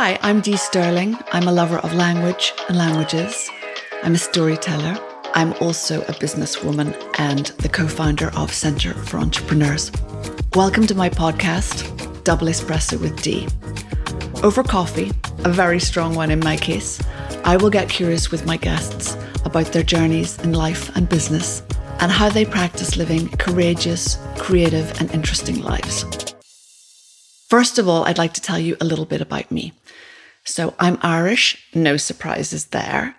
Hi, I'm Dee Sterling. I'm a lover of language and languages. I'm a storyteller. I'm also a businesswoman and the co founder of Centre for Entrepreneurs. Welcome to my podcast, Double Espresso with Dee. Over coffee, a very strong one in my case, I will get curious with my guests about their journeys in life and business and how they practice living courageous, creative, and interesting lives. First of all, I'd like to tell you a little bit about me. So I'm Irish, no surprises there.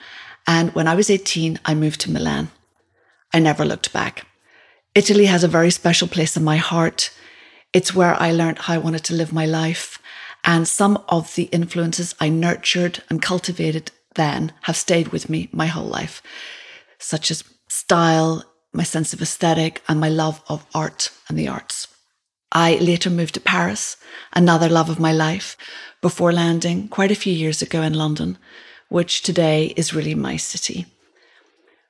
And when I was 18, I moved to Milan. I never looked back. Italy has a very special place in my heart. It's where I learned how I wanted to live my life. And some of the influences I nurtured and cultivated then have stayed with me my whole life, such as style, my sense of aesthetic, and my love of art and the arts. I later moved to Paris, another love of my life, before landing quite a few years ago in London, which today is really my city.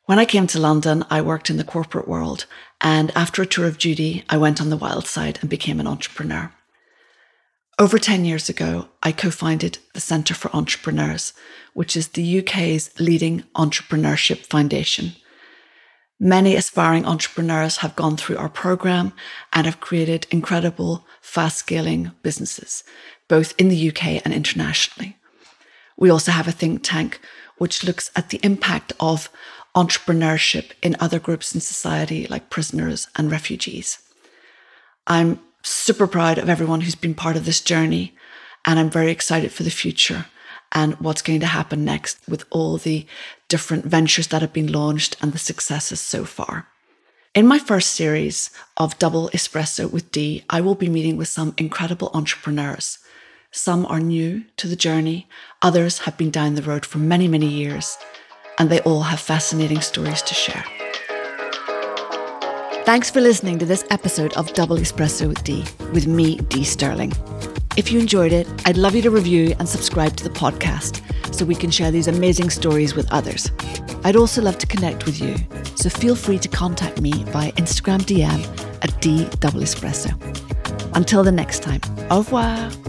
When I came to London, I worked in the corporate world, and after a tour of duty, I went on the wild side and became an entrepreneur. Over 10 years ago, I co founded the Centre for Entrepreneurs, which is the UK's leading entrepreneurship foundation. Many aspiring entrepreneurs have gone through our program and have created incredible, fast scaling businesses, both in the UK and internationally. We also have a think tank which looks at the impact of entrepreneurship in other groups in society, like prisoners and refugees. I'm super proud of everyone who's been part of this journey, and I'm very excited for the future and what's going to happen next with all the different ventures that have been launched and the successes so far. In my first series of Double Espresso with Dee, I will be meeting with some incredible entrepreneurs. Some are new to the journey, others have been down the road for many, many years, and they all have fascinating stories to share. Thanks for listening to this episode of Double Espresso with Dee, with me, Dee Sterling. If you enjoyed it, I'd love you to review and subscribe to the podcast so we can share these amazing stories with others. I'd also love to connect with you, so feel free to contact me via Instagram DM at D Double Espresso. Until the next time, au revoir.